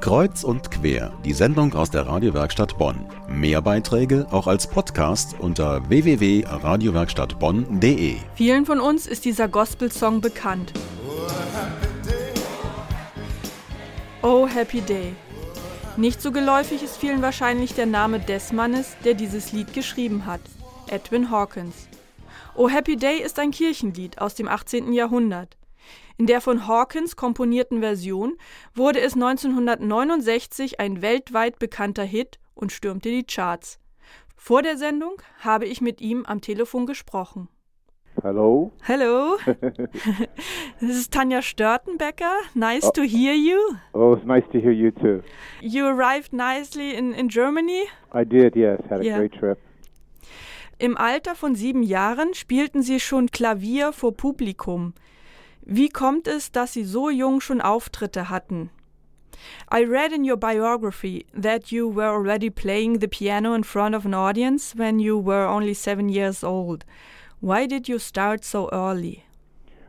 Kreuz und quer, die Sendung aus der Radiowerkstatt Bonn. Mehr Beiträge auch als Podcast unter www.radiowerkstattbonn.de. Vielen von uns ist dieser Gospel-Song bekannt. Oh Happy Day. Nicht so geläufig ist vielen wahrscheinlich der Name des Mannes, der dieses Lied geschrieben hat, Edwin Hawkins. Oh Happy Day ist ein Kirchenlied aus dem 18. Jahrhundert. In der von Hawkins komponierten Version wurde es 1969 ein weltweit bekannter Hit und stürmte die Charts. Vor der Sendung habe ich mit ihm am Telefon gesprochen. Hello. Hello. this is Tanja Störtenbecker. Nice oh. to hear you. Oh, it's nice to hear you too. You arrived nicely in, in Germany? I did, yes. Had a yeah. great trip. Im Alter von sieben Jahren spielten Sie schon Klavier vor Publikum. Wie kommt es, dass Sie so jung schon Auftritte hatten? I read in your biography that you were already playing the piano in front of an audience when you were only seven years old. Why did you start so early?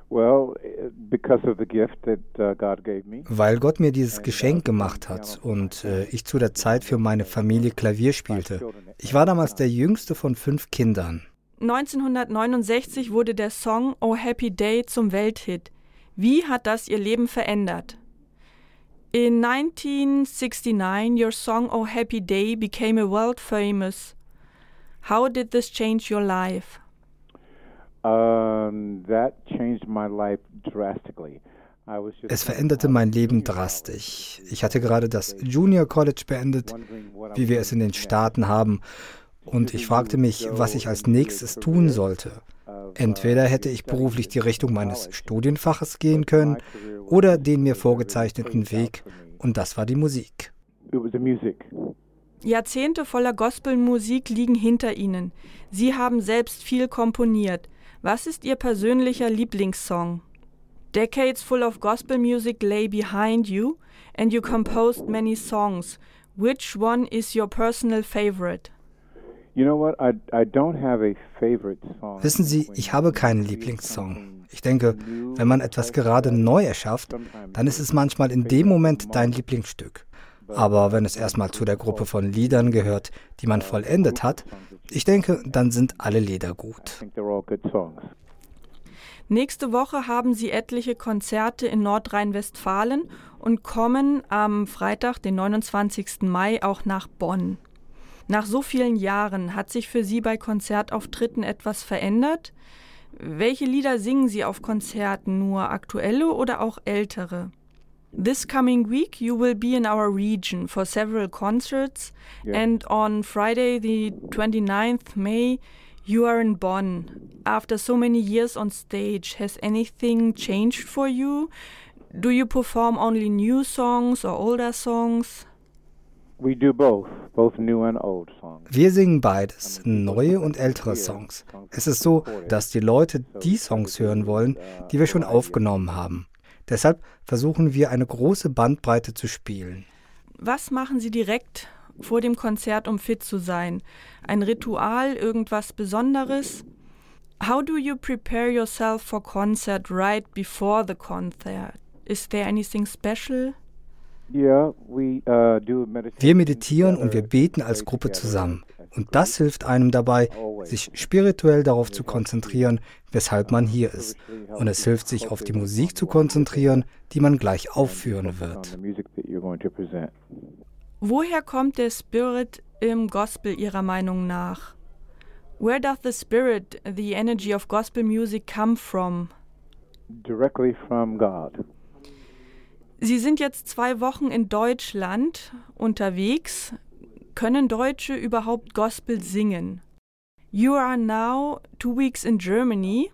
Uh, Weil Gott mir dieses uh, Geschenk gemacht hat und äh, ich zu der Zeit für meine Familie Klavier spielte. Ich war damals der jüngste von fünf Kindern. 1969 wurde der Song Oh Happy Day zum Welthit. Wie hat das Ihr Leben verändert? In 1969, your song Oh Happy Day became a world famous. How did this change your life? Um, that changed my life drastically. Es veränderte mein Leben drastisch. Ich hatte gerade das Junior College beendet, wie wir es in den Staaten haben, und ich fragte mich, was ich als nächstes tun sollte. Entweder hätte ich beruflich die Richtung meines Studienfaches gehen können oder den mir vorgezeichneten Weg, und das war die Musik. Jahrzehnte voller Gospelmusik liegen hinter Ihnen. Sie haben selbst viel komponiert. Was ist Ihr persönlicher Lieblingssong? Decades full of gospel music lay behind you, and you composed many songs. Which one is your personal favorite? Wissen Sie, ich habe keinen Lieblingssong. Ich denke, wenn man etwas gerade neu erschafft, dann ist es manchmal in dem Moment dein Lieblingsstück. Aber wenn es erstmal zu der Gruppe von Liedern gehört, die man vollendet hat, ich denke, dann sind alle Lieder gut. Nächste Woche haben Sie etliche Konzerte in Nordrhein-Westfalen und kommen am Freitag, den 29. Mai, auch nach Bonn. Nach so vielen Jahren hat sich für Sie bei Konzertauftritten etwas verändert? Welche Lieder singen Sie auf Konzerten? Nur aktuelle oder auch ältere? This coming week, you will be in our region for several concerts, yeah. and on Friday, the 29th May, you are in Bonn. After so many years on stage, has anything changed for you? Do you perform only new songs or older songs? Wir singen beides, neue und ältere Songs. Es ist so, dass die Leute die Songs hören wollen, die wir schon aufgenommen haben. Deshalb versuchen wir eine große Bandbreite zu spielen. Was machen Sie direkt vor dem Konzert, um fit zu sein? Ein Ritual, irgendwas Besonderes? How do you prepare yourself for concert right before the concert? Is there anything special? Uh, wir meditieren und wir beten als Gruppe zusammen. Und das hilft einem dabei, sich spirituell darauf zu konzentrieren, weshalb man hier ist. Und es hilft sich auf die Musik zu konzentrieren, die man gleich aufführen wird. Woher kommt der Spirit im Gospel Ihrer Meinung nach? Where does the spirit, the energy of gospel music come from? Directly from God. Sie sind jetzt zwei Wochen in Deutschland unterwegs. Können Deutsche überhaupt Gospel singen? You are now two weeks in Germany.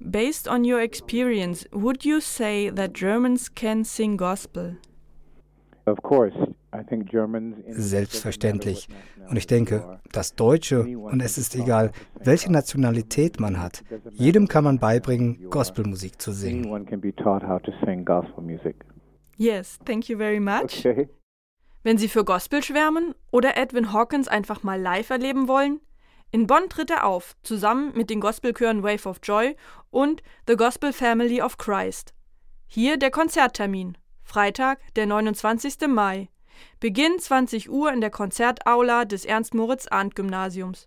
Based on your experience, would you say that Germans can sing gospel? Of course. Selbstverständlich. Und ich denke, das Deutsche, und es ist egal, welche Nationalität man hat, jedem kann man beibringen, Gospelmusik zu singen. Yes, thank you very much. Okay. Wenn Sie für Gospel schwärmen oder Edwin Hawkins einfach mal live erleben wollen, in Bonn tritt er auf, zusammen mit den Gospelchören Wave of Joy und The Gospel Family of Christ. Hier der Konzerttermin. Freitag, der 29. Mai. Beginn 20 Uhr in der Konzertaula des Ernst-Moritz-Arndt-Gymnasiums.